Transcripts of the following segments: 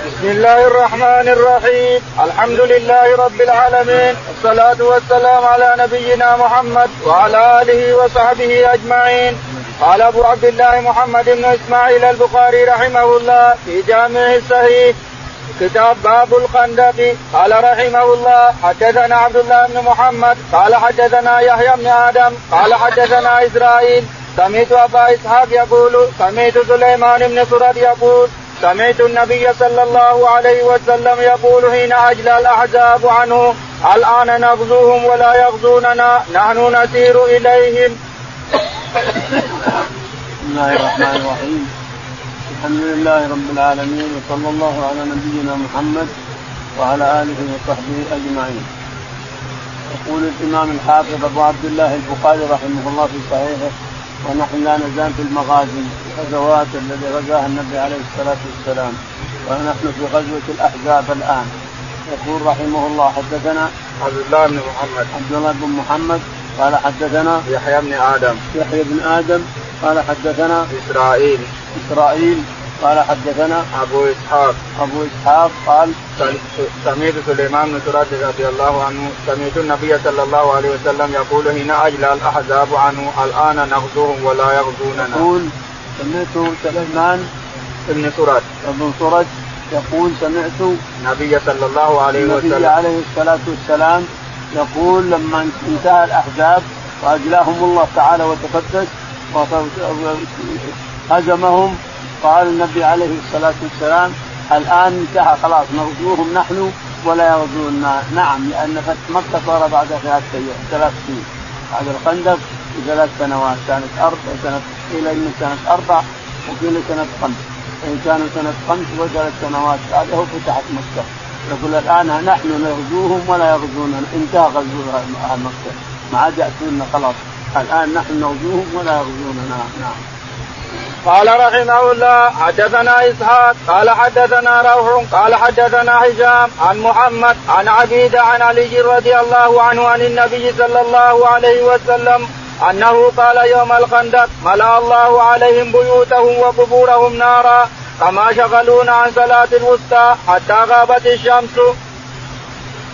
بسم الله الرحمن الرحيم. الحمد لله رب العالمين. والصلاة والسلام على نبينا محمد وعلى آله وصحبه أجمعين. قال أبو عبد الله محمد بن إسماعيل البخاري رحمه الله في جامعه الصحيح. كتاب باب الخندق قال رحمه الله حدثنا عبد الله بن محمد. قال حدثنا يحيى بن آدم. قال حدثنا إسرائيل. سمعت أبا إسحاق يقول سمعت سليمان بن سرد يقول سمعت النبي صلى الله عليه وسلم يقول حين اجلى الأحزاب عنه الآن نغزوهم ولا يغزوننا نحن نسير إليهم. بسم الله الرحمن الرحيم الحمد لله رب العالمين وصلى الله على نبينا محمد وعلى آله وصحبه أجمعين. يقول الإمام الحافظ أبو عبد الله البخاري رحمه الله في صحيحه ونحن لا نزال في المغازي الغزوات الذي غزاها النبي عليه الصلاة والسلام. ونحن في غزوة الأحزاب الآن. يقول رحمه الله حدثنا عبد الله بن محمد. عبد الله بن محمد قال حدثنا يحيى بن آدم. يحيى بن آدم قال حدثنا إسرائيل. إسرائيل. قال حدثنا أبو إسحاق. أبو إسحاق قال سمعت سليمان بن سراد رضي الله عنه. سمعت النبي صلى الله عليه وسلم يقول هنا اجلى الأحزاب عنه الآن نغزوهم ولا يغزوننا. يقول سمعت سليمان بن سراد بن سرد يقول سمعت النبي صلى الله عليه وسلم. النبي عليه الصلاة والسلام يقول لما انتهى الأحزاب وأجلاهم الله تعالى وتقدس هزمهم قال النبي عليه الصلاة والسلام الآن انتهى خلاص نغزوهم نحن ولا يغزونا. نعم لأن فتح مكة صار بعد ثلاث ثلاث سنين. بعد الخندق بثلاث سنوات كانت أربع سنه قيل ان سنة أربع وقيل سنة خمس. إن كانوا سنة خمس وثلاث سنوات بعده فتحت مكة. يقول الآن نحن نغزوهم ولا يغزوننا انتهى غزو أهل مكة. ما عاد ياتونا خلاص. الآن نحن نغزوهم ولا يغزوننا. نعم. قال رحمه الله حدثنا إسحاق قال حدثنا روح قال حدثنا هشام عن محمد عن عبيد عن علي رضي الله عنه عن النبي صلى الله عليه وسلم أنه قال يوم الخندق ملأ الله عليهم بيوتهم وقبورهم نارا كما شغلونا عن صلاة الوسطى حتى غابت الشمس.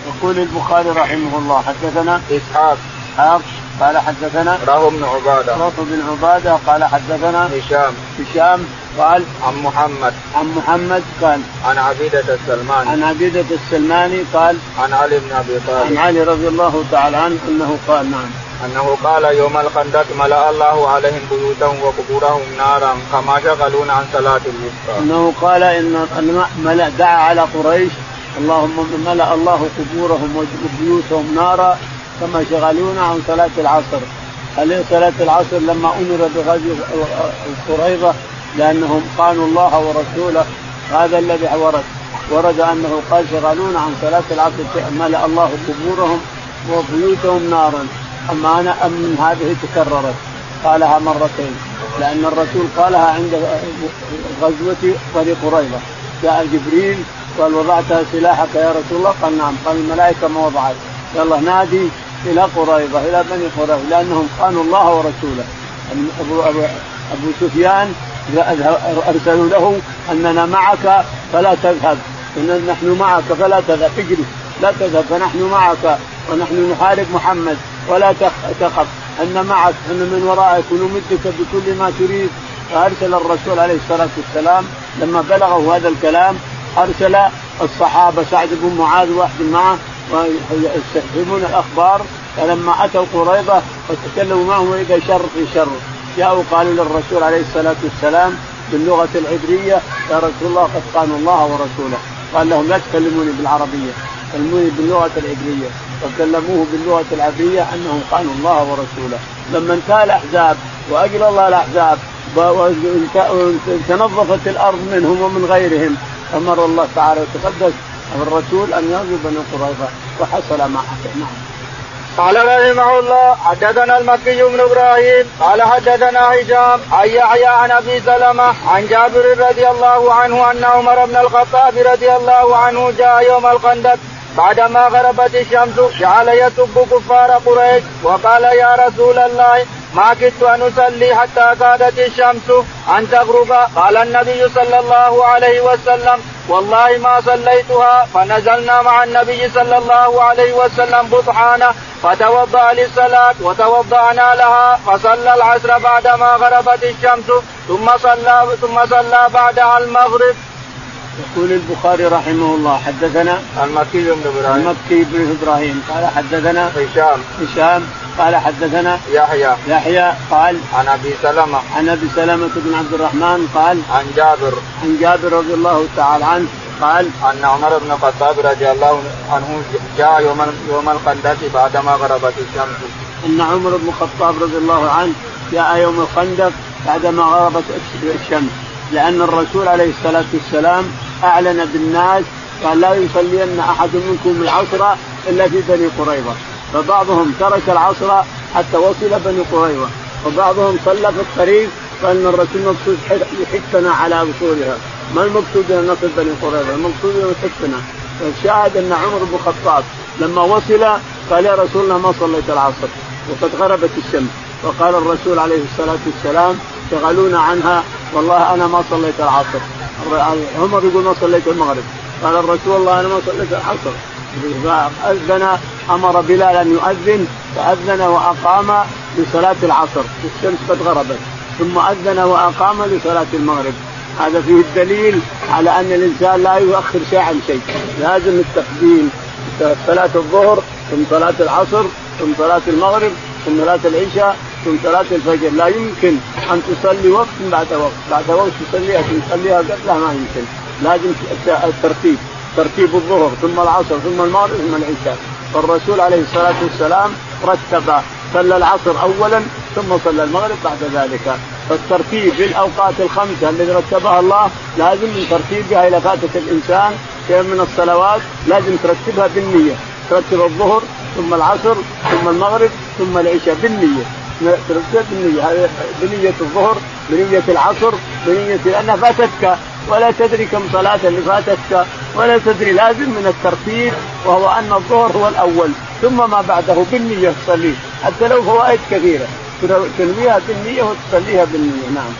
يقول البخاري رحمه الله حدثنا إسحاق اسحاق قال حدثنا روح بن عبادة. روح بن عبادة قال حدثنا هشام. هشام قال عن محمد. عن محمد قال عن عبيدة السلماني. عن عبيدة السلماني قال عن علي بن أبي طالب. عن علي رضي الله تعالى عنه أنه قال نعم. أنه قال يوم الخندق ملأ الله عليهم بيوتهم وقبورهم نارا كما شغلون عن صلاة الوسطى. أنه قال إن ملأ دعا على قريش. اللهم ملأ الله قبورهم وبيوتهم نارا كما شغلونا عن صلاة العصر. هل صلاة العصر لما أمر بغزو قريظة لأنهم خانوا الله ورسوله؟ هذا الذي ورد. ورد أنه قال شغلونا عن صلاة العصر ملأ الله قبورهم وبيوتهم نارا. أما أنا أم من هذه تكررت؟ قالها مرتين. لأن الرسول قالها عند غزوة بني قريظة. جاء جبريل قال وضعت سلاحك يا رسول الله؟ قال نعم. قال الملائكة ما وضعت. يلا نادي إلى قريظة إلى بني قريظة لأنهم خانوا الله ورسوله. ابو ابو أبو سفيان أرسلوا له أننا معك فلا تذهب. إن نحن معك فلا تذهب. اجري لا تذهب فنحن معك ونحن نحارب محمد. ولا تخف. أن معك أن من ورائك ونمدك بكل ما تريد. فأرسل الرسول عليه الصلاة والسلام لما بلغه هذا الكلام أرسل الصحابة سعد بن معاذ وأحد معه ويستفهمون الاخبار فلما اتوا قريضه وتكلموا معه واذا شر في شر جاءوا قالوا للرسول عليه الصلاه والسلام باللغة العبريه يا رسول الله قد قالوا الله ورسوله قال لهم لا تكلموني بالعربيه كلموني باللغة العبريه وكلموه باللغة العبريه انهم قالوا الله ورسوله لما انتهى الاحزاب واجل الله الاحزاب وتنظفت الأرض منهم ومن غيرهم أمر الله تعالى وتقدس الرسول أن يغزو بني قريظة وحصل ما حصل نعم. قال رحمه الله حدثنا المكي بن إبراهيم قال حدثنا هشام عن يحيى عن أبي سلمة عن جابر رضي الله عنه أن عمر بن الخطاب رضي الله عنه جاء يوم الخندق بعدما غربت الشمس جعل يسب كفار قريش وقال يا رسول الله ما كدت أن أصلي حتى كادت الشمس أن تغرب قال النبي صلى الله عليه وسلم والله ما صليتها فنزلنا مع النبي صلى الله عليه وسلم بطحانا فتوضأ للصلاة وتوضأنا لها فصلى العصر بعدما غربت الشمس ثم صلى ثم صلى بعدها المغرب. يقول البخاري رحمه الله حدثنا المكي بن إبراهيم. المكي بن إبراهيم. قال حدثنا هشام. هشام. قال حدثنا يحيى. يحيى. قال عن أبي سلمة. عن أبي سلمة بن عبد الرحمن قال عن جابر. عن جابر رضي الله تعالى عنه قال أن عمر بن الخطاب رضي الله عنه جاء يوم يوم الخندق بعدما غربت الشمس. أن عمر بن الخطاب رضي الله عنه جاء يوم الخندق بعدما غربت الشمس. لأن الرسول عليه الصلاة والسلام أعلن بالناس قال لا يصلين أحد منكم العصر إلا في بني قريظة. فبعضهم ترك العصر حتى وصل بني قريظة. وبعضهم صلى في الطريق فان الرسول مقصود يحثنا على وصولها. ما المقصود أن نصل بني قريظة؟ المقصود أن يحثنا فالشاهد أن عمر بن الخطاب لما وصل قال يا رسول الله ما صليت العصر. وقد غربت الشمس. فقال الرسول عليه الصلاة والسلام شغلونا عنها والله أنا ما صليت العصر. عمر يقول ما صليت المغرب. قال الرسول الله أنا ما صليت العصر. فأذن أمر بلال أن يؤذن فأذن وأقام لصلاة العصر. والشمس قد غربت. ثم أذن وأقام لصلاة المغرب. هذا فيه الدليل على أن الإنسان لا يؤخر شيء عن شيء. لازم التقديم. صلاة الظهر ثم صلاة العصر ثم صلاة المغرب ثم صلاة العشاء ثم صلاة الفجر لا يمكن أن تصلي وقت بعد وقت. بعد وقت تصليها تصليها قبلها ما يمكن. لازم الترتيب. ترتيب الظهر ثم العصر ثم المغرب ثم العشاء. فالرسول عليه الصلاة والسلام رتب صلى العصر اولا ثم صلى المغرب بعد ذلك. فالترتيب للأوقات الخمسة الذي رتبها الله لازم من ترتيبها اذا فاتت الإنسان. شيء من الصلوات لازم ترتبها بالنية. ترتب الظهر ثم العصر ثم المغرب ثم العشاء ترتب بالنيه بنية الظهر بنية العصر بنية لأنها فاتتك. ولا تدري كم صلاة اللي فاتتك. ولا تدري لازم من الترتيب وهو أن الظهر هو الأول. ثم ما بعده بالنية تصلي حتى لو فوائد كثيرة. تنويها بالنية وتصليها بالنية. نعم.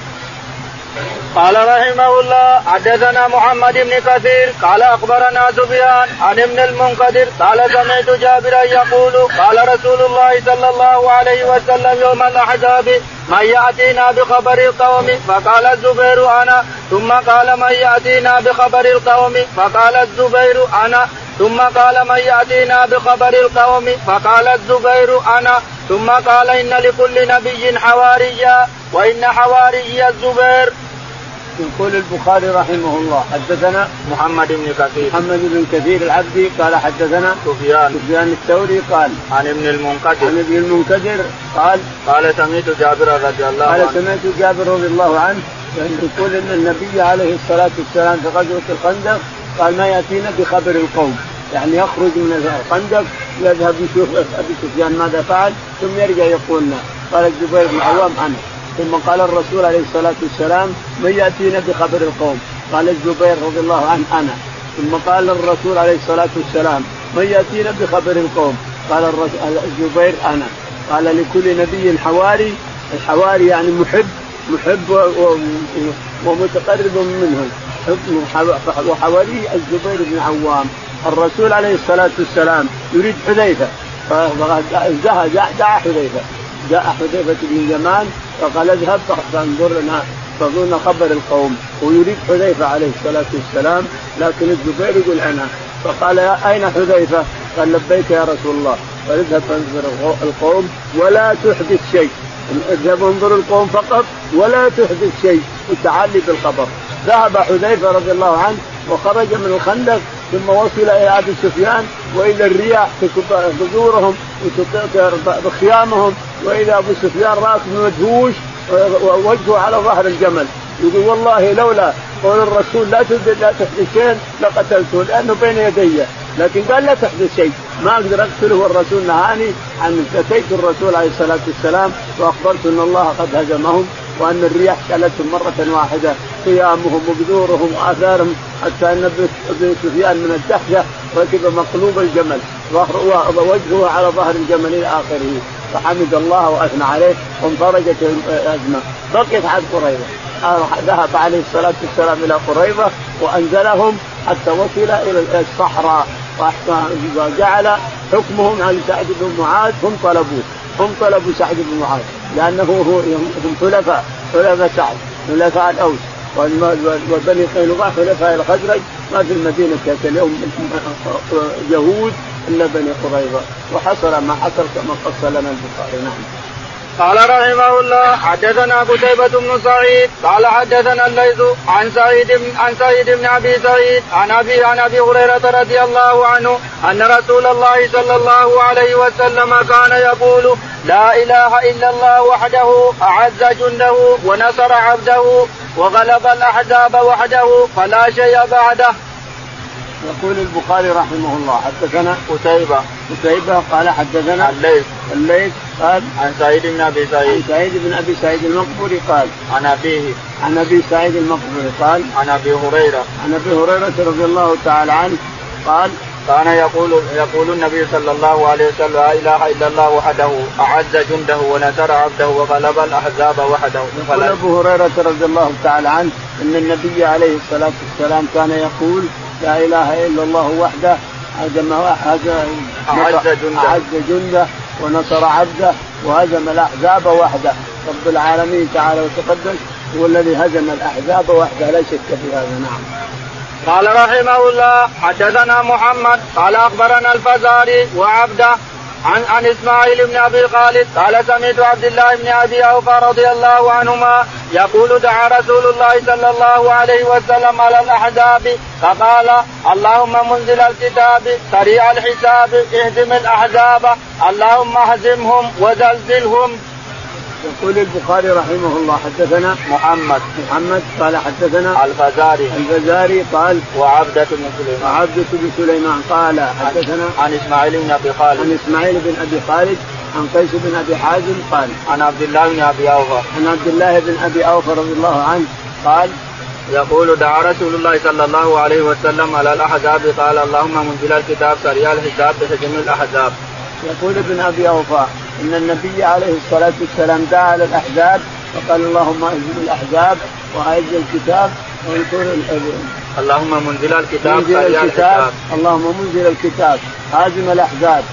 قال رحمه الله حدثنا محمد بن كثير قال أخبرنا سفيان عن ابن المنقدر قال سمعت جابرا يقول قال رسول الله صلى الله عليه وسلم يوم الأحزاب من يأتينا بخبر القوم؟ فقال الزبير أنا. ثم قال من يأتينا بخبر القوم؟ فقال الزبير أنا. ثم قال من يأتينا بخبر القوم؟ فقال الزبير أنا. ثم قال إن لكل نبي حواريا. وإن حواري الزبير يقول البخاري رحمه الله. حدثنا محمد بن كثير. محمد بن كثير العبدي قال حدثنا سفيان. سفيان الثوري قال عن ابن المنقدر. عن ابن المنكدر قال قال سمعت جابر رضي الله عنه. قال سمعت جابر رضي الله عنه يقول إن النبي عليه الصلاة والسلام في غزوة الخندق قال ما يأتينا بخبر القوم. يعني يخرج من الخندق يذهب يشوف أبي سفيان ماذا فعل ثم يرجع يقول لنا قال الزبير بن عوام أنا ثم قال الرسول عليه الصلاة والسلام من يأتينا بخبر القوم؟ قال الزبير رضي الله عنه أنا. ثم قال الرسول عليه الصلاة والسلام من يأتينا بخبر القوم؟ قال الزبير أنا. قال لكل نبي حواري. الحواري يعني محب محب ومتقرب منه. وحواري الزبير بن عوام. الرسول عليه الصلاة والسلام يريد حذيفة. دعا حذيفة. جاء حذيفة بن زمان فقال اذهب فانظر لنا تظن خبر القوم ويريد حذيفة عليه الصلاة والسلام لكن الزبير يقول أنا. فقال أين حذيفة؟ قال لبيك يا رسول الله. قال اذهب فانظر القوم ولا تحدث شيء. اذهب انظر القوم فقط ولا تحدث شيء. وتعالي بالخبر. ذهب حذيفة رضي الله عنه وخرج من الخندق ثم وصل إلى أبي سفيان وإلى الرياح بذورهم بخيامهم واذا أبو سفيان راسه مدهوش ووجهه على ظهر الجمل. يقول والله لولا قول الرسول لا تحدث لا تحدث شيء لقتلته لأنه بين يدي. لكن قال لا تحدث شيء. ما أقدر أقتله والرسول نهاني عن أتيت الرسول عليه الصلاة والسلام وأخبرت أن الله قد هزمهم. وأن الرياح شالتهم مرة واحدة. قيامهم وبذورهم وآثارهم حتى أن ابن سفيان من الدهشة ركب مقلوب الجمل. ووجهه على ظهر الجمل إلى آخره. فحمد الله وأثنى عليه وانفرجت الأزمة. بقيت عاد قريظة. ذهب عليه الصلاة والسلام إلى قريظة وأنزلهم حتى وصل إلى الصحراء. وجعل حكمهم عن سعد بن معاذ. هم طلبوه. هم طلبوا سعد بن معاذ. لأنه هو هم حلفاء حلفاء سعد حلفاء الأوس. وبني قينقاع حلفاء الخزرج. ما في المدينة كانت اليوم يهود إلا بني قريظة. وحصل ما حصل كما قص لنا البخاري. نعم. قال رحمه الله حدثنا قتيبة بن سعيد قال حدثنا الليث عن سعيد عن سعيد بن أبي سعيد عن ابي عن أبي هريرة رضي الله عنه أن رسول الله صلى الله عليه وسلم كان يقول لا إله إلا الله وحده أعز جنده ونصر عبده وغلب الأحزاب وحده فلا شيء بعده. يقول البخاري رحمه الله حدثنا قتيبة. قتيبة قال حدثنا الليث الليث قال عن سعيد بن أبي سعيد. عن سعيد بن أبي سعيد المقبري قال عن أبيه. عن أبي سعيد المقبري قال عن أبي هريرة. عن أبي هريرة رضي الله تعالى عنه قال كان يقول يقول النبي صلى الله عليه وسلم لا إله إلا الله وحده أعز جنده ونصر عبده وغلب الأحزاب وحده. يقول أبو هريرة رضي الله تعالى عنه إن النبي عليه الصلاة والسلام كان يقول لا إله إلا الله وحده هزم أعز جنده أعز جنده ونصر عبده وهزم الأحزاب وحده رب العالمين تعالى وتقدس هو الذي هزم الأحزاب وحده لا شك في هذا نعم. قال رحمه الله حدثنا محمد قال أخبرنا الفزاري وعبده عن عن إسماعيل بن أبي خالد قال سمعت عبد الله بن أبي أوفى رضي الله عنهما يقول دعا رسول الله صلى الله عليه وسلم على الأحزاب فقال اللهم منزل الكتاب سريع الحساب اهزم الأحزاب اللهم اهزمهم وزلزلهم. يقول البخاري رحمه الله حدثنا محمد. محمد قال حدثنا الفزاري. الفزاري قال وعبدة بن سليمان. وعبدة بن سليمان قال حدثنا عن إسماعيل بن أبي خالد. عن إسماعيل بن أبي خالد عن قيس بن أبي حازم قال عن عبد الله بن أبي اوفى عن عبد الله بن أبي اوفى رضي الله عنه قال يقول دعا رسول الله صلى الله عليه وسلم على الأحزاب قال اللهم منزل الكتاب سريع الحساب بهجم الأحزاب. يقول ابن أبي اوفى إن النبي عليه الصلاة والسلام دعا على الأحزاب وقال اللهم اهزم الأحزاب وأعز الكتاب وانصر اللهم منزل الكتاب منزل الكتاب اللهم منزل الكتاب هازم الأحزاب.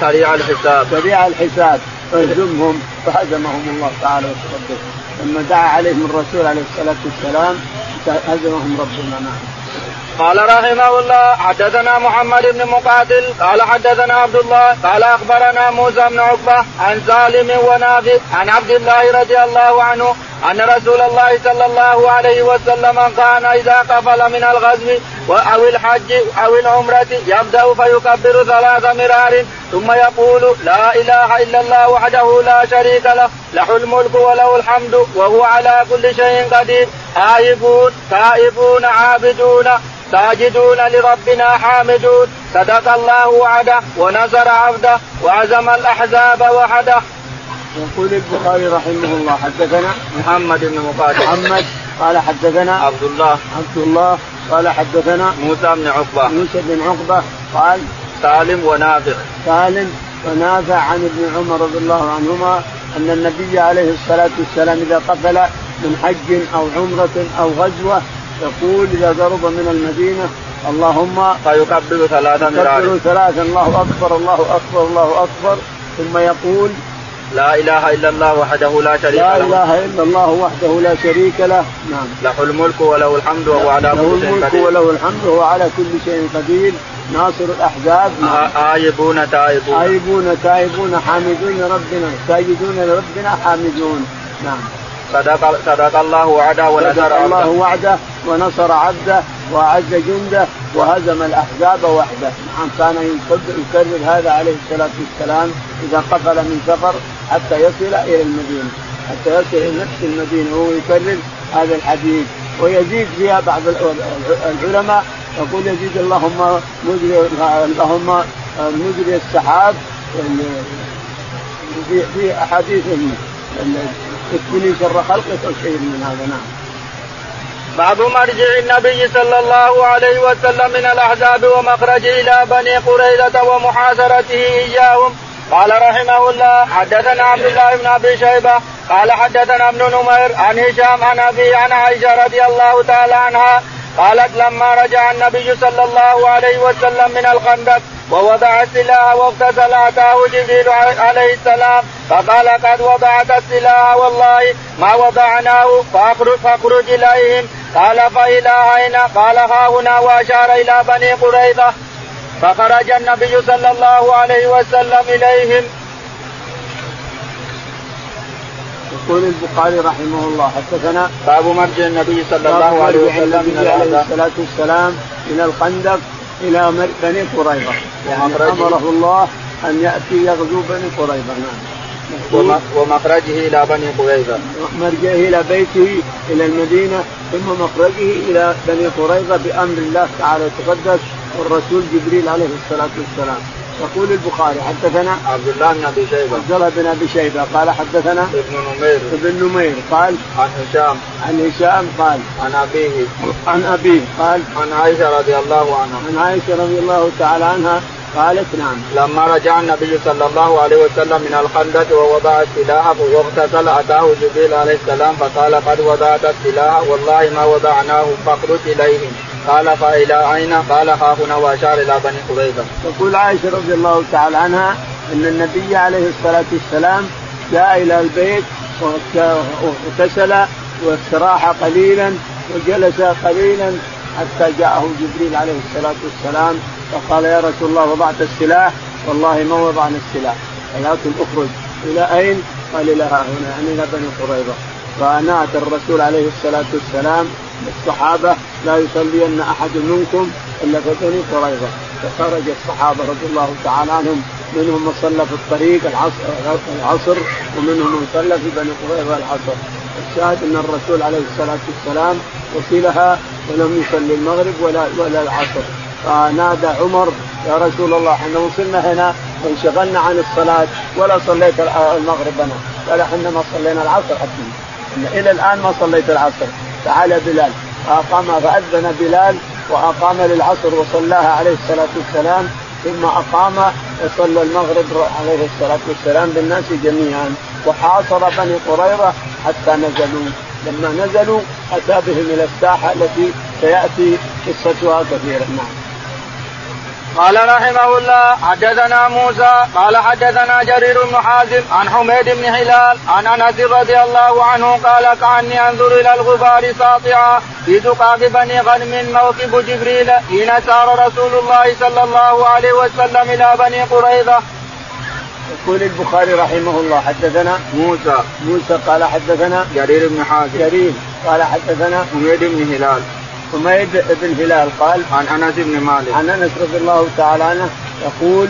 سريع الحساب. سريع الحساب. فاهزمهم فهزمهم الله تعالى وتقدس. لما دعا عليهم الرسول عليه الصلاة والسلام هزمهم ربنا نعم قال رحمه الله حدثنا محمد بن مقاتل قال حدثنا عبد الله قال أخبرنا موسى بن عقبة عن سالم ونافع عن عبد الله رضي الله عنه أن رسول الله صلى الله عليه وسلم كان إذا قفل من الغزو أو الحج أو العمرة يبدأ فيكبر ثلاث مرار ثم يقول لا إله إلا الله وحده لا شريك له له الملك وله الحمد وهو على كل شيء قدير آيبون تائبون عابدون. ساجدون لربنا حامدون. صدق الله وعده ونصر عبده وعزم الأحزاب وحده. يقول البخاري رحمه الله حدثنا محمد بن مقاتل. محمد قال حدثنا عبد الله عبد الله قال حدثنا موسى بن عقبة. موسى بن عقبة قال سالم ونافع. سالم ونافع عن ابن عمر رضي الله عنهما أن النبي عليه الصلاة والسلام إذا قفل من حج أو عمرة أو غزوة يقول إذا قرب من المدينة اللهم فيكبر ثلاث مرات يكبر ثلاثا الله أكبر الله أكبر الله أكبر. ثم يقول لا إله إلا الله وحده لا شريك لا له. إله إلا الله وحده لا شريك له. نعم. له الملك وله الحمد وهو على له كل شيء الملك قدير. وله الحمد وهو على كل شيء قدير. ناصر الأحزاب. نعم. آ- آيبون تائبون آيبون تائبون حامدون ربنا ساجدون لربنا حامدون. نعم. صدق صدق الله وعده ونصر صدق الله عبده وعده ونصر عبده وأعز جنده وهزم الأحزاب وحده، نعم كان يكرر هذا عليه الصلاة والسلام إذا قفل من سفر حتى يصل إلى المدينة، حتى يصل إلى نفس المدينة وهو يكرر هذا الحديث. ويزيد فيها بعض العلماء يقول يزيد اللهم مجري اللهم مجري السحاب في في احاديث اكفني شر خلقك أو شيء من هذا نعم. باب مرجع النبي صلى الله عليه وسلم من الأحزاب ومخرجه إلى بني قريظة ومحاصرته إياهم قال رحمه الله حدثنا عبد الله بن أبي شيبة قال حدثنا ابن نمير عن هشام عن أبي عن عائشة رضي الله تعالى عنها قالت لما رجع النبي صلى الله عليه وسلم من الخندق ووضع السلاح واغتسل اتاه جبريل عليه السلام. فقال قد وضعت السلاح والله ما وضعناه فاخرج فأخرج إليهم. قال فإلى أين؟ قال ها هنا. وأشار إلى بني قريظة. فخرج النبي صلى الله عليه وسلم إليهم. يقول البخاري رحمه الله حدثنا باب مرجع النبي صلى الله عليه وسلم من عليه الصلاة والسلام من الخندق إلى بني قريظة. يعني أمره الله أن يأتي يغزو بني قريظة نعم. ومخرجه إلى بني قريظة. مرجعه إلى بيته إلى المدينة ثم مخرجه إلى بني قريظة بأمر الله تعالى وتقدس والرسول جبريل عليه الصلاة والسلام. يقول البخاري حدثنا عبد الله بن أبي شيبة. عبد الله بن أبي شيبة قال حدثنا ابن نمير. ابن نمير قال عن هشام. عن هشام قال عن أبيه. عن أبيه قال عن عائشة رضي الله عنها. عن عائشة رضي الله تعالى عنها قالت نعم لما رجع النبي صلى الله عليه وسلم من الخندق ووضع السلاح واغتسل أتاه جبريل عليه السلام فقال قد وضعت السلاح والله ما وضعناه فاخرج إليهم قال فإلى أين؟ قال ها هنا وأشار إلى بني قريظة. تقول عائشة رضي الله تعالى عنها أن النبي عليه الصلاة والسلام جاء إلى البيت واغتسل واستراح قليلا وجلس قليلا حتى جاءه جبريل عليه الصلاة والسلام فقال يا رسول الله وضعت السلاح. والله ما وضعنا السلاح. ولكن أخرج. إلى أين؟ قال إلى ها هنا يعني إلى بني قريظة. فنادى الرسول عليه الصلاة والسلام. الصحابة لا يصلين أحد منكم إلا في بني قريظة. فخرج الصحابة رضي الله تعالى عنهم. منهم من صلى في الطريق العصر, العصر ومنهم من صلى في بني قريظة العصر. الشاهد أن الرسول عليه الصلاة والسلام وصلها ولم يصلي المغرب ولا ولا العصر. فنادى عمر يا رسول الله إحنا وصلنا هنا وانشغلنا عن الصلاة ولا صليت المغرب أنا قال إحنا ما صلينا العصر حتى إلى الآن ما صليت العصر. تعالى بلال. فأقام فأذن بلال وأقام للعصر وصلاها عليه الصلاة والسلام ثم أقام وصلى المغرب عليه الصلاة والسلام بالناس جميعا. وحاصر بني قريظة حتى نزلوا. لما نزلوا أتى بهم إلى الساحة التي سيأتي قصتها كثيرا. نعم. قال رحمه الله حدثنا موسى قال حدثنا جرير بن حازم عن حميد بن هلال عن أنس رضي الله عنه قال كأني أنظر إلى الغبار ساطعا في دقاق بني غنم موكب جبريل حين سار رسول الله صلى الله عليه وسلم إلى بني قريظة. يقول البخاري رحمه الله حدثنا موسى. موسى قال حدثنا جرير بن حازم. جرير قال حدثنا حميد بن هلال. حميد بن هلال قال عن أنس بن مالك. عن أنس رضي الله تعالى عنه يقول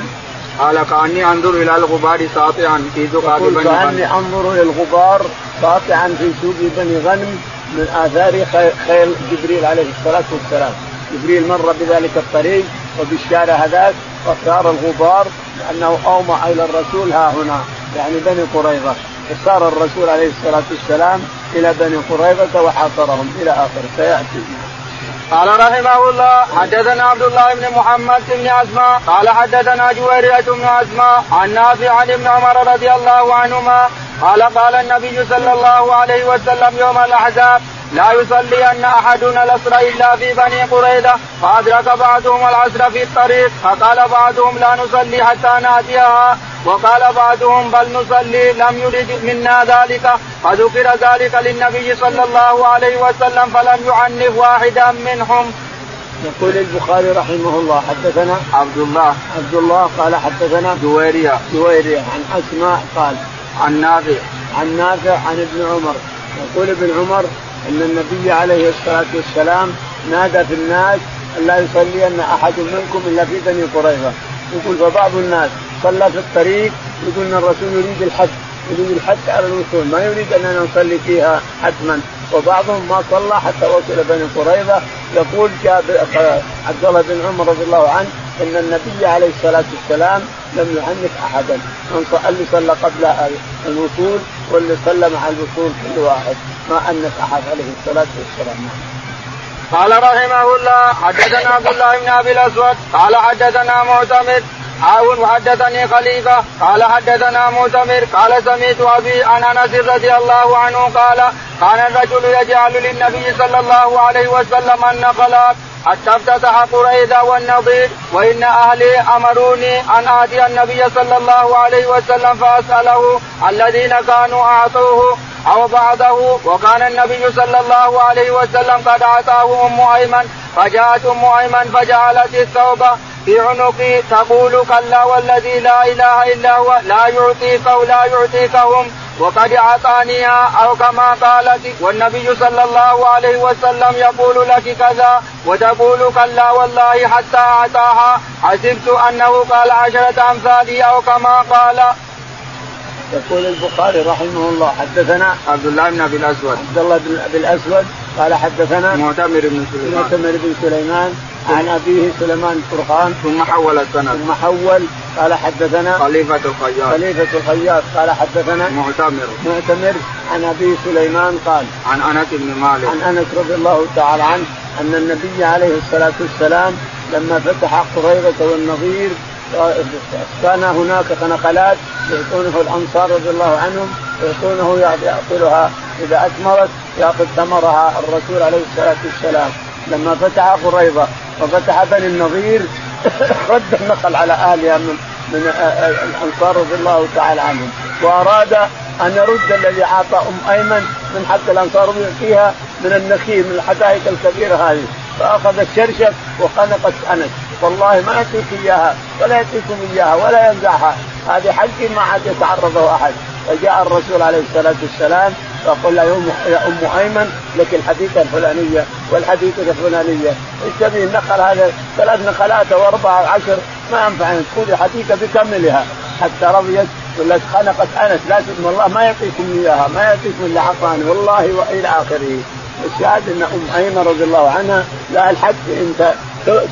قال كأني أنظر إلى الغبار ساطعا في ذقاب بني كأني أنظر إلى الغبار ساطعا في سوق بني غنم من آثار خيل جبريل عليه الصلاة والسلام. جبريل مر بذلك الطريق وبالشارع هذاك وصار الغبار لأنه اومع إلى الرسول ها هنا يعني بني قريظة. فصار الرسول عليه الصلاة والسلام إلى بني قريظة وحاصرهم إلى آخره. سيأتي. قال رحمه الله حدثنا عبد الله بن محمد بن اسماء قال حدثنا جويرية بن اسماء عن نافع عن ابن عمر رضي الله عنهما قال قال النبي صلى الله عليه وسلم يوم الأحزاب لا يصلين أحدنا الاسر إلا في بني قريظه فأدرك بعضهم العصر في الطريق فقال بعضهم لا نصلي حتى نأتيها وقال بعضهم بل نصلي لم يرد منا ذلك فذكر ذلك للنبي صلى الله عليه وسلم فلم يعنف واحدا منهم. يقول البخاري رحمه الله حدثنا عبد الله. عبد الله قال حدثنا جويرية. جويرية عن أسماء قال عن نافع. عن نافع عن ابن عمر يقول ابن عمر إن النبي عليه الصلاة والسلام نادى في الناس أن لا يصلين أحد منكم إلا في بني قريظة. يقول فبعض الناس صلى في الطريق يقول إن الرسول يريد الحج يريد الحج على الوصول ما يريد أننا نصلي فيها حتما. وبعضهم ما صلى حتى وصل بني قريظة. يقول عبد الله بن عمر رضي الله عنه إن النبي عليه الصلاة والسلام لم يعنف أحدا. اللي صلى قبل الوصول واللي صلى مع الوصول كل واحد. ما انف احد عليه الصلاة والسلام. قال رحمه الله حدثنا عبد الله بن أبي الأسود قال حدثنا معتمد حاول وحدثني خليفة قال حدثنا مؤتمر قال سمعت أبي عن أنس رضي الله عنه قال كان الرجل يجعل للنبي صلى الله عليه وسلم النقلات حتى افتتح قريظة والنضير وإن أهلي أمروني أن آتي النبي صلى الله عليه وسلم فأسأله الذين كانوا أعطوه أو بعضه. وكان النبي صلى الله عليه وسلم قد أعطاه أم أيمن فجاءت أم أيمن فجعلت الثوب في عنقي تقول كلا والذي لا إله إلا هو لا يعطيك ولا يعطيكهم وقد أعطانيها أو كما قالت والنبي صلى الله عليه وسلم يقول لك كذا وتقول كلا والله حتى أعطاها حسبت أنه قال عشرة امثاله أو كما قال. يقول البخاري رحمه الله حدثنا عبد الله بن أبي الأسود. عبد الله بن أبي الأسود قال حدثنا معتمر بن سليمان. معتمر بن سليمان عن أبيه سليمان فرقان ثم حول السند. ثم حول قال حدثنا خليفة الخياط. خليفة الخياط قال حدثنا معتمر. معتمر عن ابي سليمان قال عن أنس بن مالك. عن أنس رضي الله تعالى عنه أن النبي عليه الصلاة والسلام لما فتح قريظة والنظير كان هناك نقلات يعطونه الأنصار رضي الله عنهم يعطونه ياكلها إذا أثمرت ياخذ ثمرها الرسول عليه الصلاة والسلام. لما فتح قريظة وفتح بني النظير رد النقل على أهلها من من الأنصار رضي الله تعالى عنهم. وأراد أن يرد الذي أعطى أم أيمن من حق الأنصار يعطيها من النخيل من الحدائق الكبيرة هذه. فأخذت شرشف وخنقت أنس. والله ما يعطيك إياها ولا يعطيكم إياها ولا ينزعها هذه حقي ما عاد يتعرضه أحد. فجاء الرسول عليه الصلاة والسلام فقل يا ام أيمن لك الحديثه الفلانية والحديثه الفلانية. إيش تبي النقل هذا ثلاث نقلات أو أربعة عشر ما ينفع خذي حديثه بكملها. حتى رضيت ولا خنقت أنس لازم والله ما يعطيكم إياها ما يعطيكم إلا عطاني والله وإلى آخره. الشاهد أن أم أيمن رضي الله عنها لا الحق انت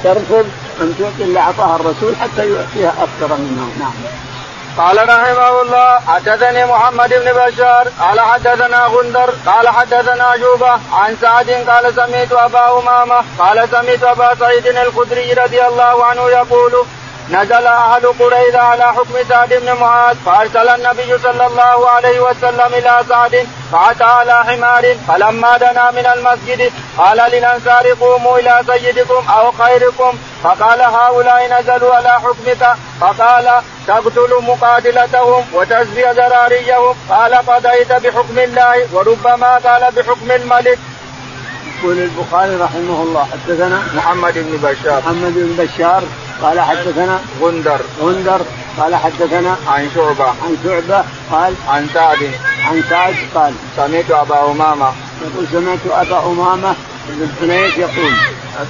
ترفض أن تعطي اللي اعطاها الرسول حتى يعطيها أكثر منه نعم. قال رحمه الله حدثني محمد بن بشار قال حدثنا غندر قال حدثنا جوبة عن سعد قال سميت أبا أمامة قال سميت أبا سعيد الخدري رضي الله عنه يقول نزل أهل قريظه على حكم سعد بن معاذ فأرسل النبي صلى الله عليه وسلم إلى سعد فأتى على حمار فلما دنا من المسجد قال للأنصار قوموا إلى سيدكم أو خيركم فقال هؤلاء نزلوا على حكمك فقال تقتل مقاتلتهم وتسبي ذراريهم قال قضيت بحكم الله وربما قال بحكم الملك. يقول البخاري رحمه الله حدثنا محمد بن بشار. محمد بن بشار قال حدثنا غندر. غندر قال حدثنا عن شعبة. عن شعبة قال عن سعد. عن سعد قال سمعت أبا أمامة. يقول سمعت أبا أمامة بن حنيف يقول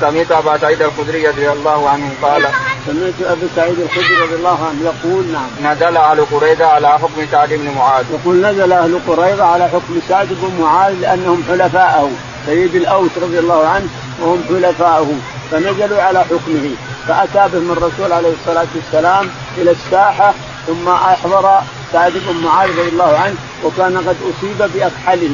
سمعت أبا سعيد الخدري رضي الله عنه قال سمعت ابا سعيد الخدري رضي الله عنه يقول نعم. نزل أهل قريظة على حكم سعد بن معاذ. يقول نزل أهل قريظة على حكم سعد بن معاذ لأنهم حلفاءه سيد الأوس رضي الله عنه وهم حلفاءه فنزلوا على حكمه. فأتى بهم الرسول عليه الصلاة والسلام إلى الساحة ثم أحضر سعد بن معاذ رضي الله عنه وكان قد أصيب باكحله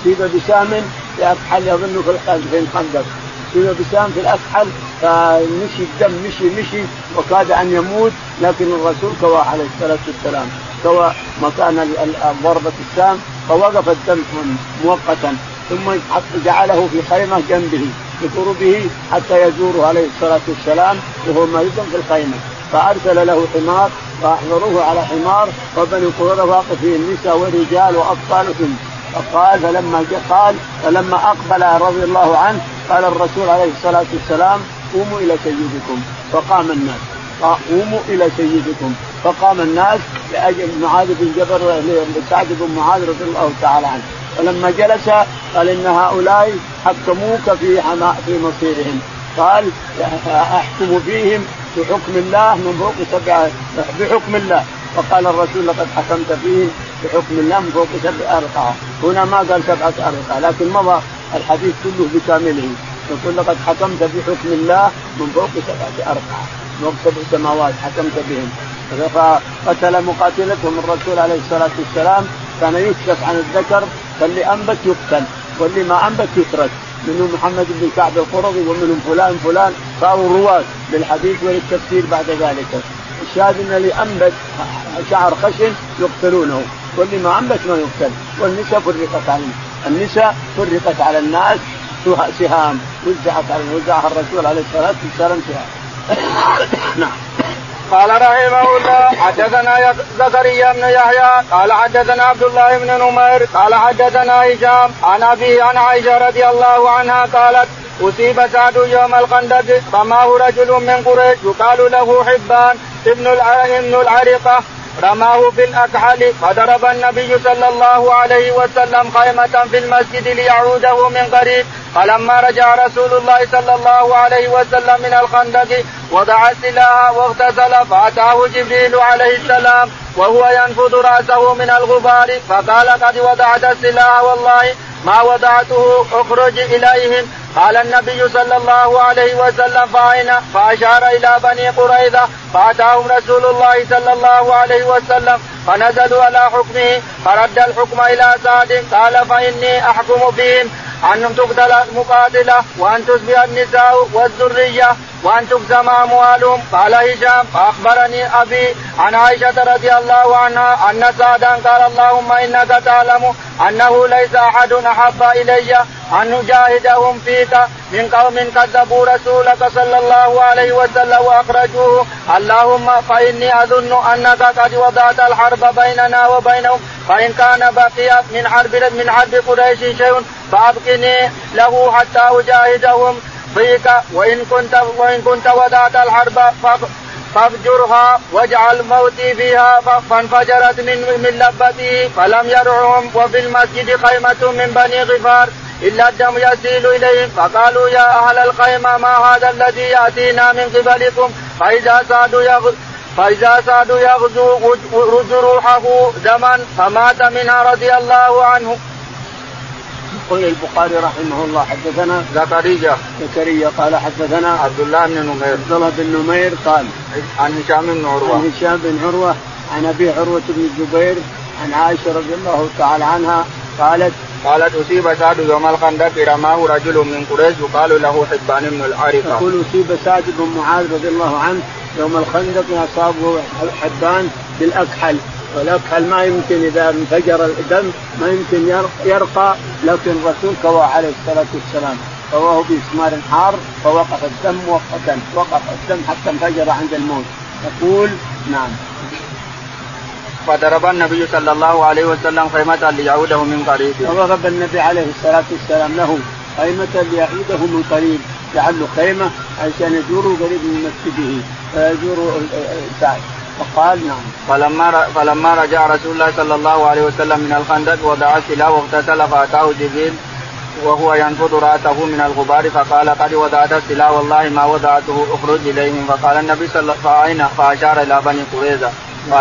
أصيب بسام باكحل يظن في الخندق أصيب بسام في الأكحل فمشي الدم مشي مشي وكاد أن يموت لكن الرسول كوى عليه الصلاة والسلام. كوى مكان ضربة السام فوقف الدم مؤقتا ثم جعله في خيمة جنبه. بقربه حتى يزوره عليه الصلاة والسلام وهو مريض في الخيمة. فأرسل له حمار فأحضروه على حمار وبني قريظة واقفين النساء ورجال واطفال فقال فلما قال فلما أقبل رضي الله عنه قال الرسول عليه الصلاة والسلام قوموا إلى سيدكم. فقام الناس. قوموا إلى سيدكم. فقام الناس لأجل معاذ بن جبل سعد بن معاذ رضي الله تعالى عنه. فلما جلس قال إن هؤلاء حكموك في في مصيرهم. قال أحكم فيهم بحكم الله من فوق سبع بحكم الله. فقال الرسول لقد حكمت فيهم بحكم الله من فوق سبع ارقعه هنا ما قال سبعه ارقعه لكن مضى الحديث كله بكامله. يقول لقد حكمت بحكم الله من فوق سبعه ارقعه فوق سبع سماوات حكمت بهم. فقتل مقاتلتهم الرسول عليه الصلاة والسلام. كان يكشف عن الذكر فاللي أنبت يقتل واللي ما أنبت يترك. منهم محمد بن كعب القرظي ومنهم فلان فلان. صاروا رواة للحديث وللتفسير بعد ذلك. الشاهد أن اللي أنبت شعر خشن يقتلونه. واللي ما أنبت ما يقتل. والنساء فرقت على النساء فرقت على الناس. سهام. وزعت على وزعها الرسول عليه الصلاة والسلام سهام. نعم. قال رحمه الله حدثنا زكريا بن يحيى قال حدثنا عبد الله بن نمير قال حدثنا هشام عن ابي عن عائشة رضي الله عنها قالت أصيب سعد يوم الخندق رماه رجل من قريش يقال له حبان ابن ابن العرقه رماه في الأكحل فضرب النبي صلى الله عليه وسلم خيمة في المسجد ليعوده من قريب فلما رجع رسول الله صلى الله عليه وسلم من الخندق وضع السلاح واغتسل فأتاه جبريل عليه السلام وهو ينفض رأسه من الغبار فقال قد وضعت السلاح والله ما وضعته اخرج إليهم. قال النبي صلى الله عليه وسلم فأين؟ فأشار إلى بني قريظة فأتاهم رسول الله صلى الله عليه وسلم فنزلوا على حكمه فرد الحكم إلى سعد قال فإني أحكم فيهم أن تقتل المقاتلة وأن تسبي النساء والذرية. وأن تقسم أموالهم. قال هشام فأخبرني أبي عن عائشة رضي الله عنها أن سعدا قال اللهم إنك تعلم أنه ليس أحد أحب إلي أن نجاهدهم فيك من قوم كذبوا رسولك صلى الله عليه وسلم وأخرجوه. اللهم فإني أظن أنك قد وضعت الحرب بيننا وبينهم. فإن كان بقي من حرب من حرب قريش شيء فأبقني له حتى أجاهدهم. فيك وإن كنت وإن كنت وضعت الحرب فافجرها واجعل موتي فيها فانفجرت من من لبته فلم يرعهم وفي المسجد خيمة من بني غفار. إلا الدم يسيل إليهم. فقالوا يا أهل الخيمة ما هذا الذي يأتينا من قبلكم؟ فإذا سادوا يغزو فإذا سادوا يغزو جروحه دما فمات منها رضي الله عنه. يقول البخاري رحمه الله حدثنا زكريا زكريا قال حدثنا عبد الله بن نمير. عبد الله بن نمير قال عن هشام بن عروة. عن هشام بن عروة عن أبي عروة بن الزبير عن عائشة رضي الله تعالى عنها قالت قالت أصيب سعد يوم الخندق رماه رجل من قريش يقال له حبان بن العارفة. يقول أصيب سعد بن معاذ رضي الله عنه يوم الخندق أصابه حبان بالأكحل. والاكحل ما يمكن إذا انفجر الدم ما يمكن يرقى لكن الرسول كوى عليه الصلاة والسلام. كواه باسمار حار فوقف الدم مؤقتا وقف الدم حتى انفجر عند الموت. يقول نعم. فضرب النبي صلى الله عليه وسلم خيمة ليعوده من قريب. فضرب النبي عليه الصلاة والسلام له خيمة ليعوده من قريب، جعل له خيمة عشان يزوروا قريب من مسجده فيزوروا فقال نعم. فلما فلما رجع رسول الله صلى الله عليه وسلم من الخندق ودعا السلاح واغتسل فأتاه جبريل وهو ينفض رأسه من الغبار فقال قد وضعت السلاح والله ما وضعته اخرج اليهم فقال النبي صلى الله عليه وسلم فأشار إلى بني قريظة.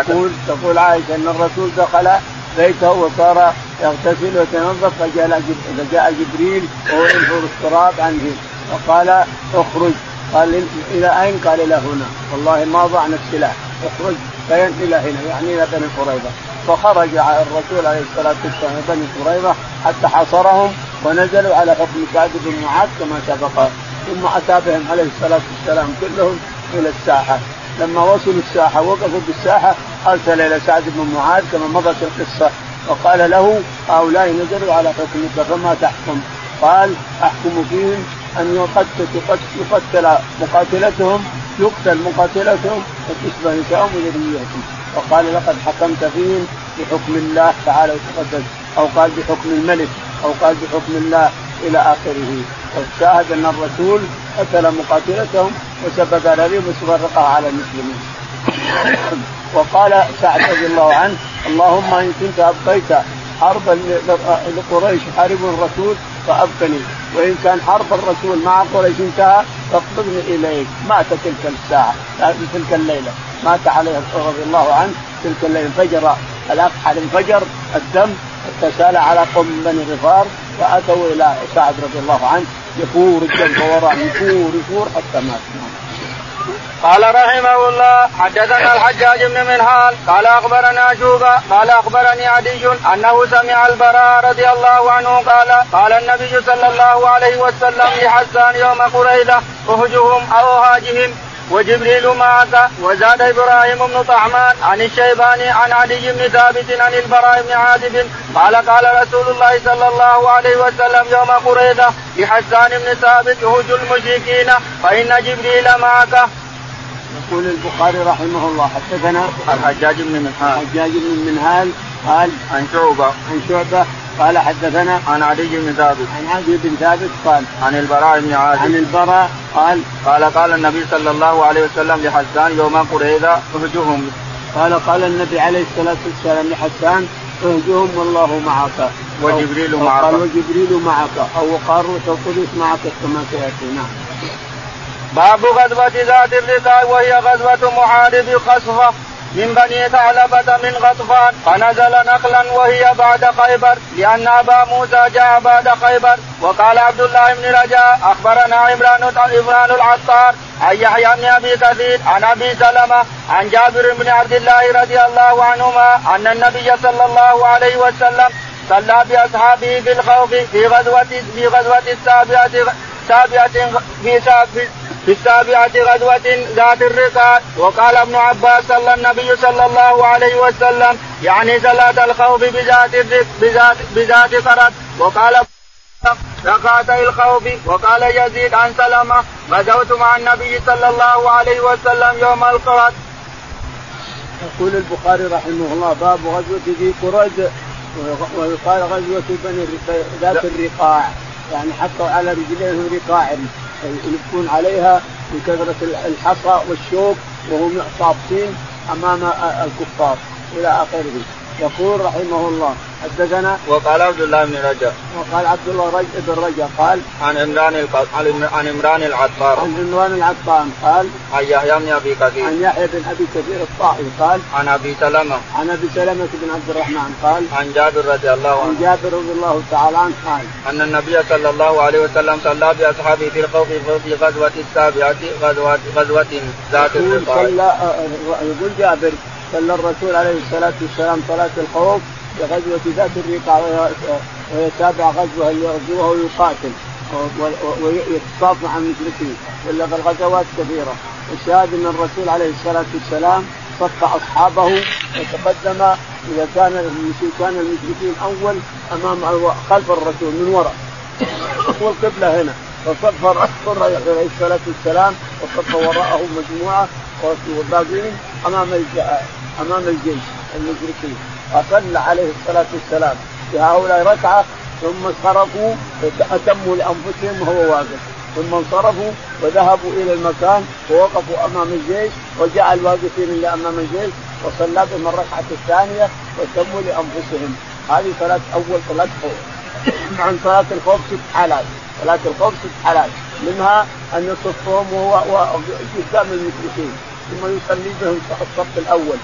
تقول تقول عائشة إن الرسول دخل بيته وصار يغتسل ويتنظف فجاء فجاء جبريل وهو ينفر التراب عنه. فقال اخرج. قال إلى أين؟ قال إلى هنا. والله ما ضعنا السلاح. اخرج. فين إلى هنا. يعني إلى بني قريظة. فخرج الرسول عليه الصلاة والسلام بني قريظة حتى حاصرهم ونزلوا على حكم سعد بن معاذ كما سبق. ثم أتى بهم عليه الصلاة والسلام كلهم إلى الساحة. لما وصلوا الساحة وقفوا بالساحة أرسل إلى سعد بن معاذ كما مضت القصة. وقال له هؤلاء نزلوا على حكمك فما تحكم؟ قال أحكم فيهم أن يقتل مقاتلتهم يقتل مقاتلتهم وتشبه نساءهم وذريتهم وقال لقد حكمت فيهم بحكم الله تعالى وتقدس أو قال بحكم الملك أو قال بحكم الله إلى آخره. والشاهد أن الرسول قتل مقاتلتهم وسبب عليهم وفرقها على المسلمين. وقال سعد رضي الله عنه اللهم إن كنت أبقيت حربا لقريش يحاربون الرسول فأبقني. وإن كان حرب الرسول مع قريش انتهى فاقبضني إليك. مات تلك الساعة تلك الليلة. مات عليه رضي الله عنه تلك الليلة. انفجر الاكحل انفجر الدم اغتسل على قوم بني غفار فاتوا إلى سعد رضي الله عنه يفور الدم فوراء يفور يفور حتى مات. قال رحمه الله حدثنا الحجاج بن منهال قال أخبرنا شوبة قال أخبرني عدي أنه سمع البراء رضي الله عنه قال قال النبي صلى الله عليه وسلم لحسان يوم قريده أهجهم أو هاجهم وجبريل معك وزاد إبراهيم بن طعمان عن الشيباني عن علي بن ثابت عن البراء بن عازب قال قال رسول الله صلى الله عليه وسلم يوم قريده لحسان بن ثابت هج المشركين فإن جبريل معك. يقول البخاري رحمه الله حدثنا الحجاج بن منهال الحجاج بن منهال قال عن شعبة. عن شعبة قال حدثنا عن علي بن ثابت. عن علي بن ثابت قال عن البراء بن عازب. عن البراء قال قال قال النبي صلى الله عليه وسلم لحسان يوم قريظة اهجهم. قال قال النبي عليه الصلاة والسلام لحسان اهجهم والله معك. وجبريل معك قال وجبريل معك أو قال روح القدس معك كما سيأتي. نعم. باب غزوة ذات الرقاع وهي غزوة محارب قصفة. من بني ثعلبة من غطفان فنزل نقلا وهي بعد خيبر لأن أبا موسى جاء بعد خيبر. وقال عبد الله بن رجاء أخبرنا عمران عمران العطار عن يحيى بن أبي كثير عن أبي سلمة عن جابر بن عبد الله رضي الله عنهما أن النبي صلى الله عليه وسلم صلى بأصحابه في الخوف في غزوة في غزوة السابعة سابعة في في السابعة غزوة ذات الرقاع وقال ابن عباس صلى النبي صلى الله عليه وسلم يعني صلاة الخوف بذات بذات بذات قرد وقال ركعتي الخوف وقال يزيد عن سلمة غزوت مع النبي صلى الله عليه وسلم يوم القرد. يقول البخاري رحمه الله باب غزوة ذي قرد ويقال غزوة بني ذات الرقاع يعني حطوا على رجليهم رقاع يلفون عليها بكثرة الحصى والشوك وهم صابتين أمام الكفار إلى آخره. يقول رحمه الله. حدثنا وقال عبد الله بن رجب. وقال عبد الله بن رجب. قال عن عمران عن عمران العطار. عن عمران العطار. قال عن يحيى بن أبي كثير. عن يحيى بن أبي كثير الطائي قال عن أبي سلمة. عن أبي سلمة بن عبد الرحمن. قال عن جابر رضي الله عنه. عن جابر رضي الله تعالى عنه. قال أن النبي صلى الله عليه وسلم صلى بأصحابه في الخوف في غزوة السابعة غزوه غزوة ذات الرقاع صلى يقول جابر صلى الرسول عليه الصلاة والسلام صلاة الخوف بغزوة ذات الرقاع وهي سابع غزوه يغزوها ويقاتل ويتصاف مع المشركين. في الغزوات كثيرة. الشاهد أن الرسول عليه الصلاة والسلام صف أصحابه وتقدم إذا كان كان المشركين أول أمام خلف الرسول من وراء. والقبله هنا. فصف الرسول عليه الصلاة والسلام وصف وراءه مجموعة والباقين أمام أمام الجيش المشركين. فصلى عليه الصلاة والسلام. بهؤلاء ركعة ثم صرفوا اتموا لأنفسهم وهو واقف. ثم انصرفوا وذهبوا إلى المكان ووقفوا أمام الجيش وجاء الواقفين اللي أمام الجيش وصلى بهم الركعة الثانية وتموا لأنفسهم. هذه صلاة أول صلاة خوف. عن صلاة الخوف ست حالات. صلاة الخوف ست حالات. منها أن يصفهم وهو قدام المشركين ثم يصلي بهم الصف الأول.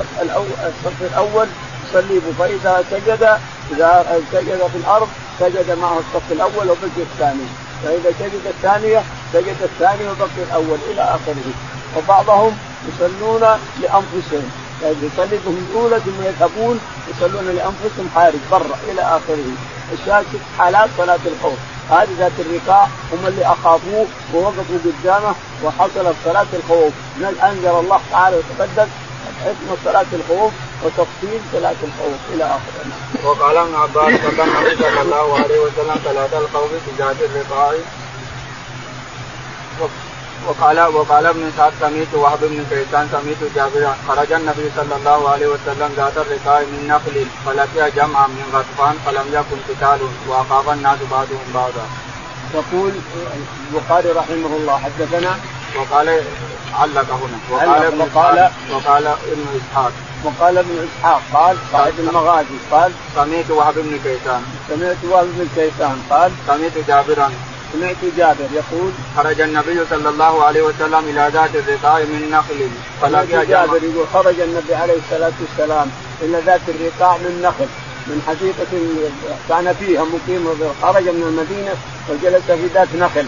الصف الأول الصف الأول يصلي فاذا سجد. إذا سجد في الأرض سجد معه الصف الأول وبقي الثاني. فإذا سجد الثانية سجد الثاني وبقي الأول إلى آخره. وبعضهم يصلون لأنفسهم. يعني يصلي بهم الأولى ثم يذهبون يصلون لأنفسهم خارج برا إلى آخره. الشاهد حالات صلاة الخوف. هذه ذات الرقاع هم اللي أخافوه ووقفوا قدامه وحصلت صلاة الخوف انزل الله تعالى وتقدم حكمه صلاة الخوف وتفصيل صلاة الخوف إلى آخره. وقال ابن عباس صلى الله عليه وسلم صلاة الخوف ذات الرقاع وقال وقال ابن سعد سميت وهب بن كيسان سميت جابر خرج النبي صلى الله عليه وسلم ذات الرقاع من نخل فلقي جمعا من غطفان فلم يكن قتال واخاف الناس بعضهم بعضا. يقول البخاري رحمه الله حدثنا وقال علق هنا. وقال ابن وقال وقال ابن إسحاق. وقال ابن إسحاق قال صاحب المغازي قال سمعت وهب بن كيسان سمعت وهب بن كيسان قال سمعت جابرا. سمعت جابر يقول خرج النبي صلى الله عليه وسلم إلى ذات الرقاع من نخل فلقي جابر يقول خرج النبي عليه الصلاة والسلام إلى ذات الرقاع من نخل من حديقة كان فيها مقيم خرج من المدينة وجلس في ذات نخل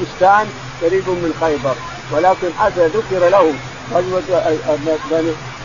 بستان قريب من خيبر. ولكن أتى ذكر له غزوة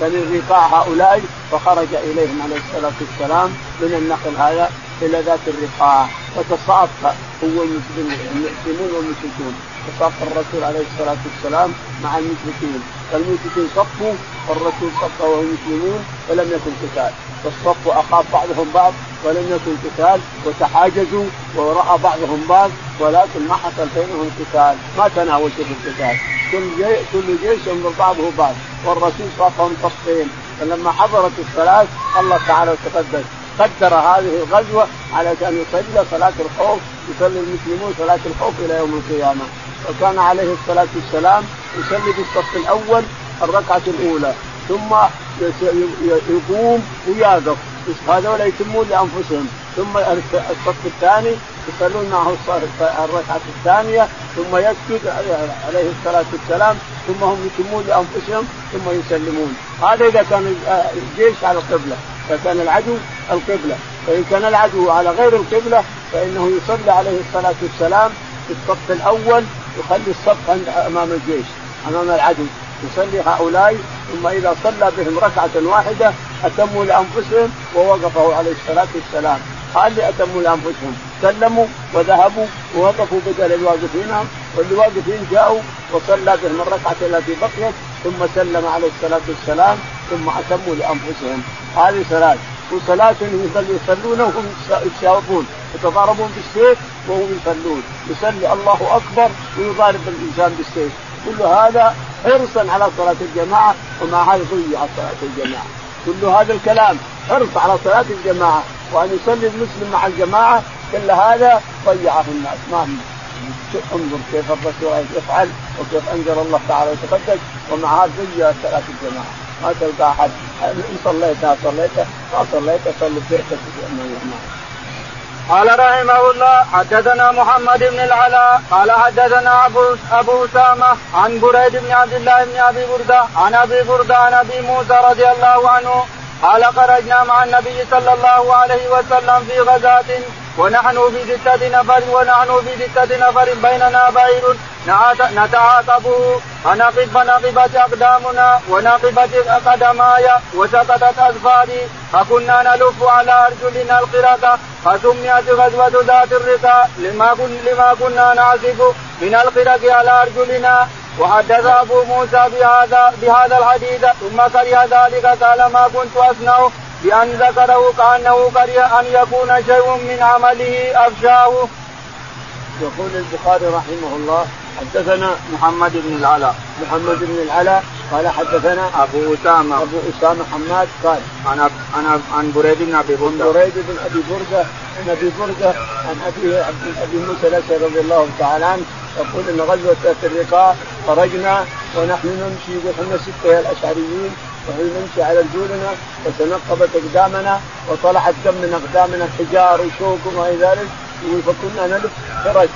بني الرقاع هؤلاء فخرج إليهم عليه الصلاة والسلام من النخل هذا. إلى ذات الرقاع فتصافى هو المسلمون والمشركون. صف الرسول عليه الصلاة والسلام مع المشركين. فالمشركين صفوا والرسول صف وهم مسلمون ولم يكن قتال. فالصف أخاف بعضهم بعض ولم يكن قتال وتحاجزوا ورأى بعضهم بعض ولكن ما حصل بينهم قتال. ما في القتال. كل كل جيش ينظر بعضه بعض. والرسول صفهم صفين. فلما حضرت الصلاه الله تعالى وتقدس قدر هذه الغزوة على ان يصلي صلاة الخوف يصلي المسلمون صلاة الخوف إلى يوم القيامة. وكان عليه الصلاة والسلام يصلي بالصف الأول الركعة الأولى ثم يقوم ويقف. هذول يتمون لأنفسهم. ثم الصف الثاني يصلون معه الركعة الثانية ثم يسجد عليه الصلاة والسلام ثم هم يتمون لأنفسهم ثم يسلمون. هذا إذا كان الجيش على القبله اذا كان العدو القبلة. فإن كان العدو على غير القبلة فإنه يصلي عليه الصلاة والسلام في الصف الأول يخلي الصف أمام الجيش أمام العدو. يصلي هؤلاء ثم إذا صلى بهم ركعة واحدة أتموا لأنفسهم ووقفوا عليه الصلاة والسلام. قال لي أتموا لأنفسهم. سلموا وذهبوا ووقفوا بدل الواقفين واللي واقفين جاءوا وصلى بهم الركعة التي بقيت ثم سلم عليه الصلاة والسلام ثم أتموا لأنفسهم. هذه صلاة. وصلاة يصلون وهم يتشاوبون يتضاربون بالسيف وهم يصلون. يصلي الله أكبر ويضارب الإنسان بالسيف. كل هذا حرصا على صلاة الجماعة ومع هذا ضيع صلاة الجماعة. كل هذا الكلام حرص على صلاة الجماعة. وأن يصلي المسلم مع الجماعة كل هذا ضيعه الناس. ما هم؟ انظر كيف الرسول يفعل وكيف انزل الله تعالى وتقدس ومع هذا ضيع صلاة الجماعة ما تلقى أحد. إن صليت صليت. ما صليت صلي بيتك. قال رحمه الله حدثنا محمد بن العلاء. قال حدثنا أبو أبو اسامه عن بريد بن عبد الله بن أبي بردة عن أبي بردة عن أبي موسى رضي الله عنه قال خرجنا مع النبي صلى الله عليه وسلم في غزاة ونحن في ستة نفر ونحن في ستة نفر بيننا بعير نتعاقبه فنقب فنقبت أقدامنا ونقبت قدماي وسقطت أظفاري فكنا نلف على أرجلنا القردة فسميت غزوة ذات الرقاء لما, لما كنا نعزف من القرق على أرجلنا وحدث أبو موسى بهذا بهذا الحديث ثم كره ذلك قال ما كنت أصنع بأن ذكره كأنه كره أن يكون شيء من عمله أفشاه. يقول البخاري رحمه الله حدثنا محمد بن العلاء. محمد بن العلاء قال حدثنا أبو أسامة. أبو أسامة حماد قال عن عن عن بريد بن أبي برده. عن بريد بن أبي برده عن أبي برده عن ابي أبي موسى الأشعري رضي الله تعالى عنه. يقول إن غزوة ذات الرقاع خرجنا ونحن نمشي ونحن ستة الأشعريين ونحن نمشي على رجولنا وتنقبت أقدامنا وطلعت دم من أقدامنا حجار وشوك وما إلى ذلك. فكنا نلف فرج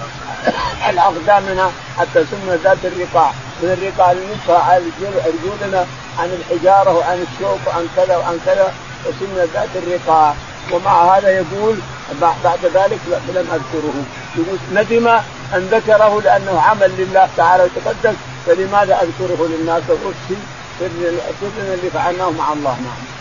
على أقدامنا حتى سمنا ذات الرقاع. من الرقاع اللي نلفها على رجولنا عن الحجارة وعن الشوك وعن كذا وعن كذا وسمنا ذات الرقاع. ومع هذا يقول بعد ذلك لم أذكره. يقول ندم أن ذكره لأنه عمل لله تعالى وتقدس فلماذا أذكره للناس واخفي سرنا اللي فعلناه مع الله نعم.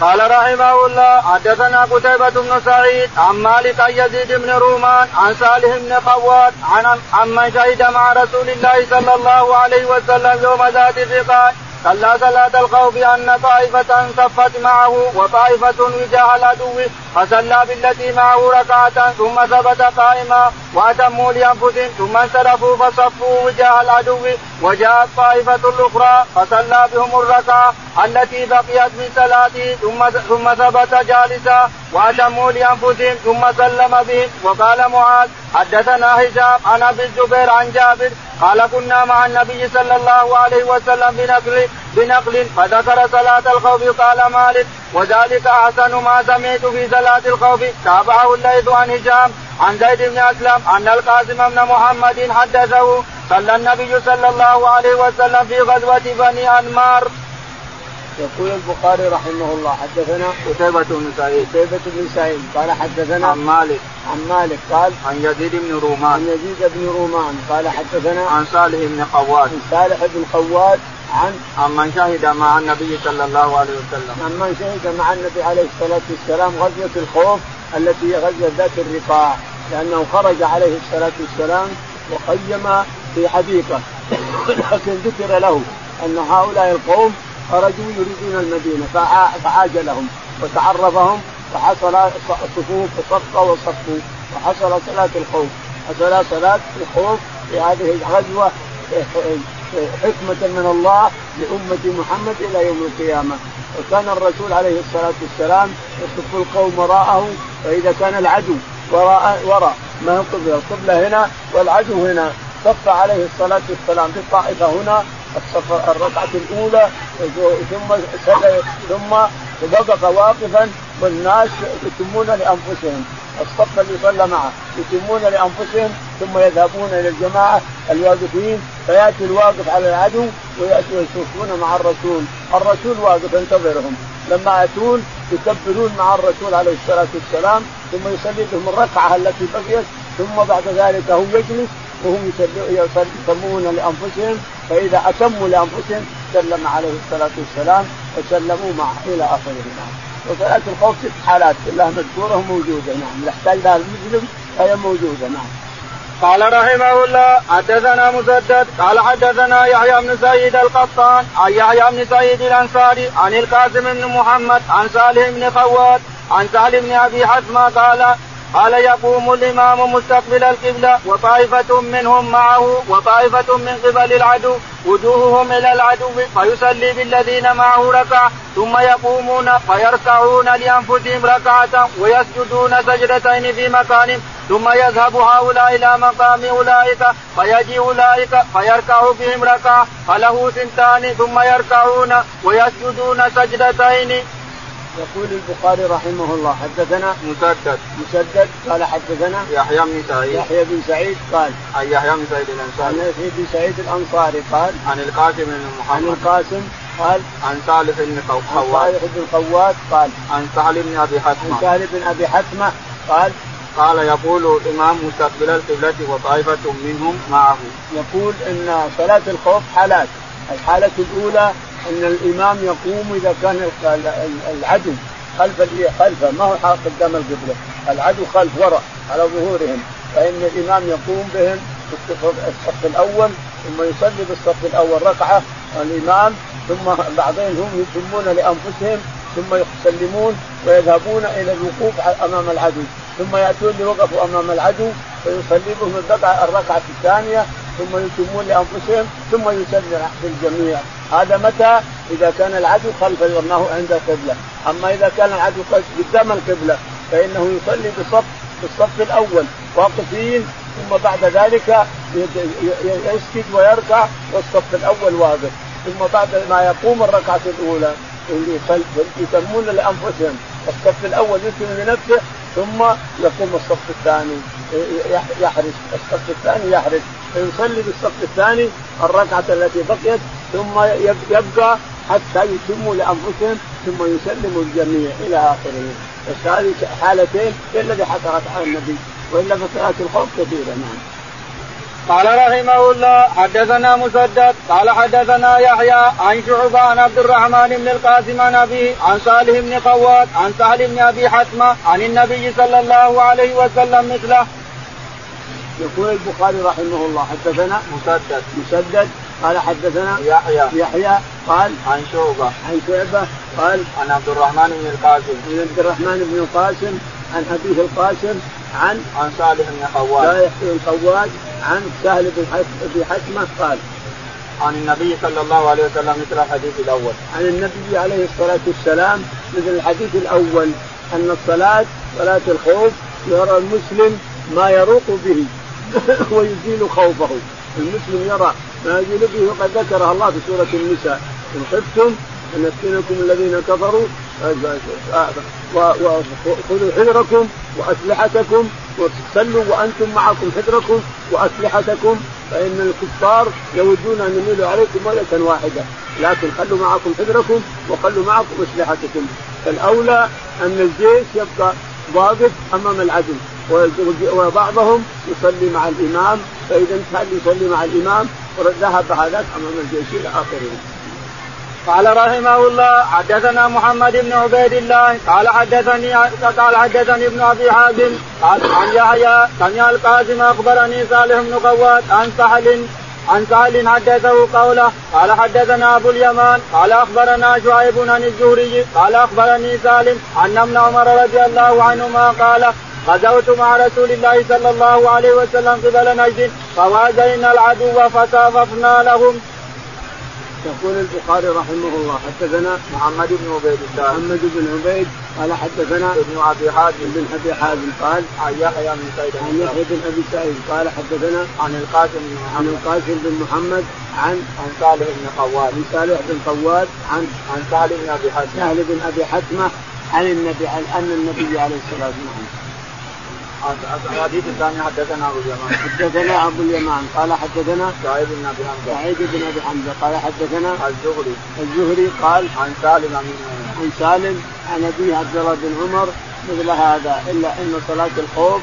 قال رحمه الله حدثنا قتيبة بن سعيد عن مالك عن يزيد بن رومان عن صالح بن خوات عن عمن شهد مع رسول الله صلى الله عليه وسلم يوم ذات الرقاع صلى صلاة الخوف أن طائفة صفت معه وطائفة وجاه العدو فصلى بالتي معه ركعة ثم ثبت قائما وأتموا لأنفسهم ثم انصرفوا فصفوا وجاه العدو وجاءت طائفة الأخرى فصلى بهم الركعة التي بقيت من صلاته ثم ثم ثبت جالسا. وأتموا لأنفسهم ثم سلم بهم وقال معاذ حدثنا هشام عن أبي الزبير عن جابر قال كنا مع النبي صلى الله عليه وسلم بنقل بنقل فذكر صلاة الخوف قال مالك وذلك أحسن ما سمعت في صلاة الخوف. تابعه الليث عن هشام عن زيد بن أسلم أن القاسم بن محمد حدثه صلى النبي صلى الله عليه وسلم في غزوة بني أنمار. يقول البخاري رحمه الله حدثنا قتيبة بن سعيد. قتيبة بن سعيد. قال حدثنا عن مالك. عن مالك قال عن يزيد بن رومان. عن يزيد بن رومان. قال حدثنا عن صالح بن خوات. عن صالح بن خوات عن عن من شهد مع النبي صلى الله عليه وسلم. عن من شهد مع النبي عليه الصلاة والسلام غزوة الخوف. التي هي غزوة ذات الرقاع لأنه خرج عليه الصلاة والسلام وخيم في حديقة. لكن ذكر له أن هؤلاء القوم خرجوا يريدون المدينة فعاجلهم وتعرفهم وحصل صفوف صفقة وصفوا وحصل صلاة الخوف. حصل صلاة الخوف في هذه الغزوة حكمة من الله لأمة محمد إلى يوم القيامة. وكان الرسول عليه الصلاة والسلام يصف القوم وراءه فإذا كان العدو وراء وراء ما هو القبلة القبلة هنا والعدو هنا. صف عليه الصلاة والسلام في الطائفة هنا الركعة الأولى ثم ثم وقف واقفا والناس يتمون لأنفسهم. الصف اللي صلى معه. يتمون لأنفسهم ثم يذهبون إلى الجماعة الواقفين. فيأتي الواقف على العدو وياتوا يصفون مع الرسول، الرسول واقف ينتظرهم، لما يأتون يكبرون مع الرسول عليه الصلاة والسلام ثم يصلي بهم الركعة التي بقيت. ثم بعد ذلك هو يجلس وهم يسمون لأنفسهم. فإذا أتموا لأنفسهم سلم عليه الصلاة والسلام وسلموا معه إلى اخره نعم. وصلاه الخوف ست حالات كلها مذكورة وموجودة نعم يحتاج لها المسلم فهي موجودة نعم. قال رحمه الله حدثنا مسدد قال حدثنا يحيى بن سعيد القطان عن يحيى بن سعيد الأنصاري عن القاسم بن محمد عن صالح بن خوات عن سهل بن أبي حزمه قال قال يقوم الإمام مستقبل القبلة وطائفة منهم معه وطائفة من قبل العدو وجوههم إلى العدو فيصلي بالذين معه ركعة ثم يقومون فيركعون لأنفسهم ركعة ويسجدون سجدتين في مكان ثم يذهب هؤلاء إلى مقام أولئك فيجي أولئك فيركع بهم ركعة فله سنتان ثم يركعون ويسجدون سجدتين. يقول البخاري رحمه الله حدثنا مسدد. مسدد قال حدثنا يحيى بن سعيد. يحيى بن سعيد قال عن يحيى بن سعيد الأنصاري. عن يحيى بن سعيد الأنصاري قال عن القاسم بن محمد. عن القاسم قال عن صالح بن خوات. صالح بن خوات قال عن سهل بن أبي حتمه عن سهل بن أبي حتمه قال قال يقول الامام مستقبل القبلة وطائفة منهم معه. يقول إن صلاة الخوف حالات الحالة الأولى إن الإمام يقوم إذا كان العدو خلف خلفه. ما هو قدام القبلة. العدو خلف وراء على ظهورهم. فإن الإمام يقوم بهم في الصف الأول ثم يصلي بالصف الأول ركعة الإمام ثم بعدين هم يتمون لأنفسهم ثم يسلمون ويذهبون إلى الوقوف أمام العدو. ثم يأتون لوقفوا أمام العدو فيصلي بهم الركعة الثانية ثم يتمون لأنفسهم ثم يسلم الجميع. هذا متى؟ إذا كان العدو خلف ما عند القبله أما إذا كان العدو قدام القبلة فإنه يصلي بصف بالصف الأول واقفين ثم بعد ذلك يسجد ويركع والصف الأول واقف. ثم بعد ما يقوم الركعة الأولى يسمون لأنفسهم. الصف الأول يسلم لنفسه ثم يقوم الصف الثاني. يحرس الصف الثاني يحرس فيصلي بالصف الثاني الركعة التي بقيت ثم يبقى حتى يتموا لأنفسهم ثم يسلموا الجميع إلى اخره بس هذه حالتين هي الذي حصلت على النبي وإلا فصلاه الخوف كثيرة نعم. قال رحمه الله حدثنا مسدد قال حدثنا يحيى عن شعبة عن عبد الرحمن بن القاسم عن أبيه عن صالح بن قواد عن سهل بن أبي حتمة عن النبي صلى الله عليه وسلم مثله. يقول البخاري رحمه الله حدثنا مسدد. مسدد قال حدثنا يحيى. يحيى قال عن شعبة. عن شعبة قال عن عبد الرحمن بن القاسم. عن عبد الرحمن بن القاسم عن أبيه القاسم عن عن صالح بن خوات صالح بن خوات عن سهل بن حكمة قال. عن النبي صلى الله عليه وسلم مثل الحديث الأول. عن النبي عليه الصلاة والسلام مثل الحديث الأول. أن الصلاه صلاة الخوف يرى المسلم ما يروق به ويزيل خوفه. المسلم يرى ما يزيل به وقد ذكرها الله في سورة النساء. إن خفتم أن يفتنكم الذين كفروا وخذوا حذركم وأسلحتكم وصلوا وأنتم معكم حذركم وأسلحتكم فإن الكفار يودون أن يميلوا عليكم ملكا واحدة لكن خلوا معكم حذركم وخلوا معكم أسلحتكم فالأولى أن الجيش يبقى واقف أمام العدو وبعضهم يصلي مع الإمام فإذا انتهى يصلي مع الإمام وذهب هذاك أمام الجيش إلى آخره. قال رحمه الله حدثنا محمد بن عبيد الله قال حدثني قال حدثني ابن أبي حازم قال عن يحيى سمع القاسم أخبرني صالح بن قواد عن سهل عن سهل حدثه قوله قال حدثنا أبو اليمان قال أخبرنا شعيب عن الزهري قال أخبرني سالم أن ابن عمر رضي الله عنهما قال غزوت مع رسول الله صلى الله عليه وسلم قبل نجد فوازينا العدو فصاففنا لهم. يقول البخاري رحمه الله حدثنا محمد بن عبيد الله. محمد بن عبيد. قال حدثنا ابن أبي حازم بن أبي حازم قال عن يحيى بن سعيد عن يحيى بن أبي سعيد قال حدثنا عن القاسم. بن عن محمد القاسم بن محمد عن عن صالح بن قواد. عن صالح بن قواد عن عن سهل بن أبي حاتم سهل بن أبي حتمه عن النبي عن أن النبي عليه الصلاة والسلام. الحديث الثاني حدثنا أبو اليمان. حدثنا أبو اليمان. قال حدثنا سعيد بن أبي حمزة. سعيد بن أبي حمزة. قال حدثنا الزهري. الزهري قال عن سالم امين عن سالم عن أبي عبد الله بن عمر مثل هذا إلا أن صلاة الخوف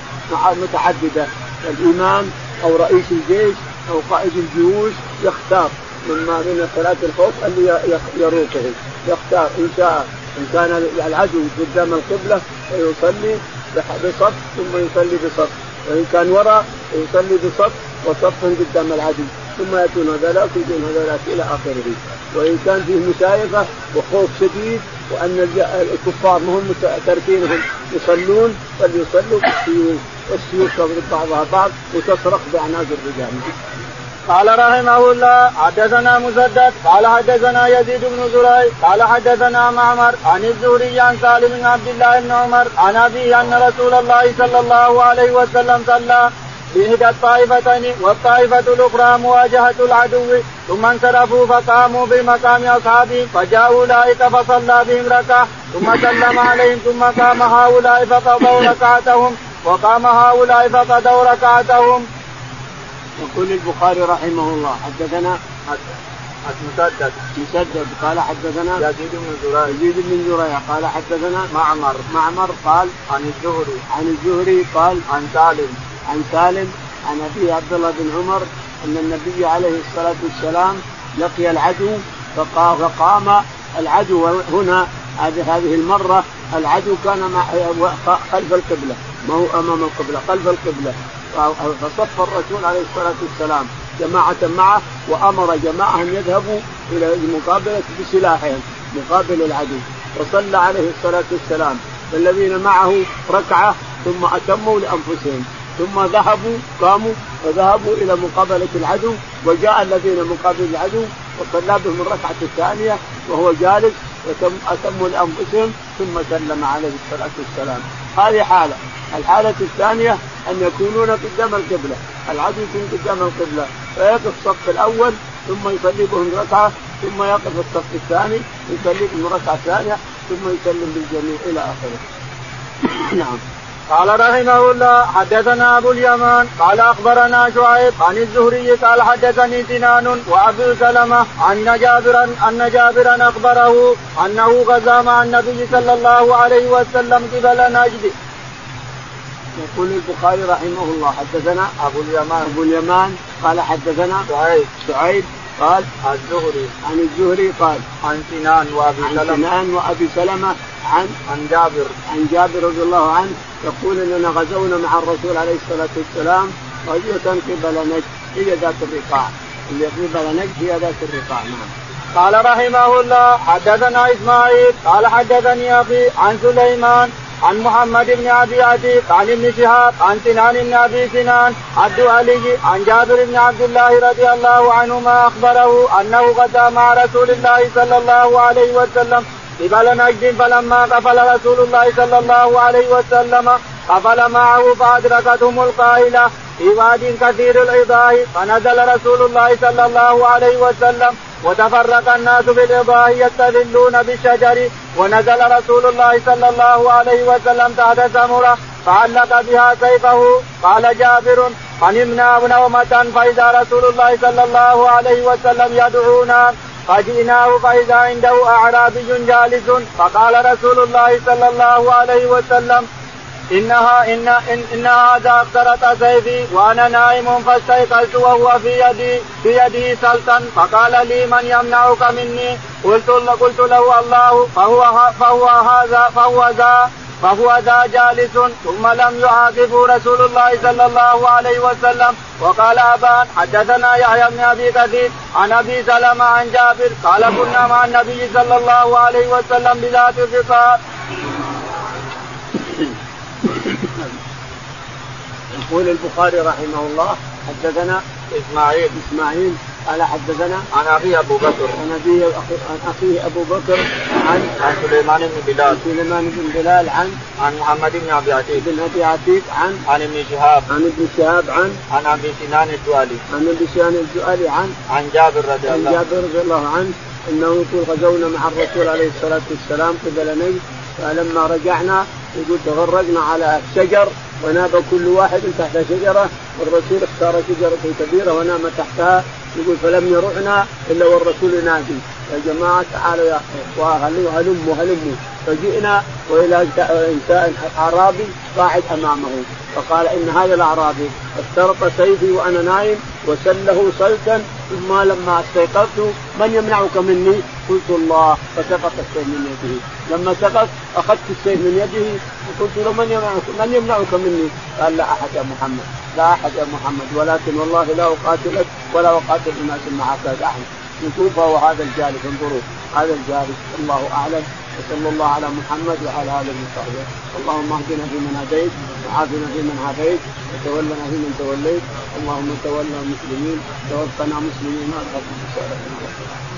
متعددة. الإمام أو رئيس الجيش أو قائد الجيوش يختار مما من صلاة الخوف اللي يروقه. يختار إن شاء إن كان العدو قدام القبلة فيصلي بصف ثم يصلي بصف. وإن كان وراء يصلي بصف وصف قدام العدو. ثم يأتون هذولاك ويجون هذولاك إلى آخره. وإن كان فيه مشايخة وخوف شديد وأن الكفار ما هم تاركينهم يصلون فليصلوا بالسيوف والسيوف تضرب بعضها بعض وتصرخ باعناق الرجال. قال رحمه الله حدثنا مسدد قال حدثنا يزيد بن زريع قال حدثنا معمر عن الزهري عن سالم بن عبد الله بن عمر عن أبيه أن رسول الله صلى الله عليه وسلم صلى بإحدى الطائفتين والطائفة الأخرى مواجهة العدو ثم انصرفوا فقاموا بمقام أصحابهم فجاءوا أولئك فصلى بهم ركعة ثم سلم عليهم ثم قام هؤلاء فقضوا ركعتهم وقام هؤلاء فقضوا ركعتهم. يقول البخاري رحمه الله حدثنا مسدد مسدد قال حدثنا يزيد بن زريع. يزيد بن زريع قال حدثنا معمر. معمر قال عن الزهري. عن الزهري قال عن سالم. عن سالم عن أبي عبد الله بن عمر أن النبي عليه الصلاة والسلام لقي العدو فقا- فقام العدو هنا هذه هذه المرة العدو كان مع خلف القبلة ما هو أمام القبلة خلف القبلة. فصف الرسول عليه الصلاة والسلام جماعة معه وأمر جماعة ان يذهبوا إلى المقابله بسلاحهم مقابل العدو. وصلى عليه الصلاة والسلام. والذين معه ركعة ثم أتموا لأنفسهم. ثم ذهبوا قاموا وذهبوا إلى مقابلة العدو. وجاء الذين مقابل العدو وصلى بهم الركعة الثانية وهو جالس وتم أتموا لأنفسهم ثم سلم عليه الصلاة والسلام. هذه حالة. الحالة الثانية أن يكونون قدام القبلة. العدو يكون قدام القبلة. فيقف الصف الأول ثم يصلي بهم ركعة ثم يقف الصف الثاني يصلي بهم ركعة ثانية ثم يسلم بالجميع إلى آخره. نعم. قال رحمه الله حدثنا أبو اليمان قال أخبرنا شعيب عن الزهري قال حدثني سنان وأبو سلمة ان جابرا أن جابرا أخبره أنه غزا مع النبي صلى الله عليه وسلم قبل نجد. يقول البخاري رحمه الله حدثنا أبو اليمان أبو اليمان قال حدثنا شعيب شعيب قال الزهري. عن الزهري قال عن سنان وأبي عن سلمة. سنان وأبي سلمة عن عن جابر. عن جابر رضي الله عنه يقول إننا غزونا مع الرسول عليه الصلاة والسلام غزوه قبل نجد هي ذات الرقاع. اللي قبل نجد هي ذات الرقاع. نعم. قال رحمه الله حدثنا إسماعيل قال حدثني أخي عن سليمان عن محمد بن أبي عتيق عن ابن شهاب عن سنان بن أبي سنان الدؤلي عن جابر بن عبد الله رضي الله عنهما أخبره أنه غزا مع رسول الله صلى الله عليه وسلم قبل نجد فلما قفل رسول الله صلى الله عليه وسلم قفل معه فأدركتهم القائلة في واد كثير العضاه فنزل رسول الله صلى الله عليه وسلم وتفرق الناس في يستذلون بالشجر. ونزل رسول الله صلى الله عليه وسلم تحت سمرة فعلق بها سيفه. قال جابر فنمنا نومة فإذا رسول الله صلى الله عليه وسلم يدعونا فجئناه فإذا عنده أعرابي جالس. فقال رسول الله صلى الله عليه وسلم إنها إن إن, إن هذا اخترت سيفي وأنا نائم فاستيقظت وهو في يدي في يده سلطا فقال لي من يمنعك مني؟ قلت قلت له الله فهو فهو هذا فهو ذا فهو ذا جالس ثم لم يعاقبه رسول الله صلى الله عليه وسلم. وقال ابان حدثنا يحيى بن أبي كثير عن أبي سلمة عن جابر قال كنا مع النبي صلى الله عليه وسلم بذات الرقاب يقول البخاري رحمه الله حدثنا إسماعيل إسماعيل قال حدثنا عن أخي أبو بكر. عن ابيه عن اخيه أبو بكر عن عن سليمان بن بلال. سليمان بن بلال عن عن محمد بن أبي عتيق بن أبي عتيق عن عن ابن شهاب. عن ابن شهاب عن عن أبي سنان الدوالي عن أبي سنان الجؤلي عن عن جابر رضي عن الله جابر رضي الله عنه إنه يقول غزونا مع الرسول عليه الصلاة والسلام قبل نجد فلما رجعنا يقول تغرقنا على شجر ونام كل واحد تحت شجرة والرسول اختار شجرة كبيرة ونام تحتها يقول فلم يرعنا إلا والرسول ينادي يا جماعة تعالوا يا هلموا هلموا هلموا. فجئنا وإلى إنسان أعرابي قاعد أمامه فقال إن هذا الأعرابي اخترق سيفي وأنا نايم وسله سلتا ثم لما استيقظت من يمنعك مني؟ قلت الله. فسقط السيف من يده. لما سقط أخذت السيف من يده وقلت له من يمنعك من يمنعك مني؟ قال لا أحد يا محمد. لا أحد يا محمد. ولكن والله لا أقاتلك ولا أقاتل الناس معك احد نشوف هو هذا الجالس انظروا. هذا الجالس الله أعلم. وصلى الله على محمد وعلى آله وصحبه. اللهم اهدنا فيمن هديت وعافنا فيمن عافيت وتولنا فيمن توليت. اللهم تولى المسلمين توفنا مسلمين. ما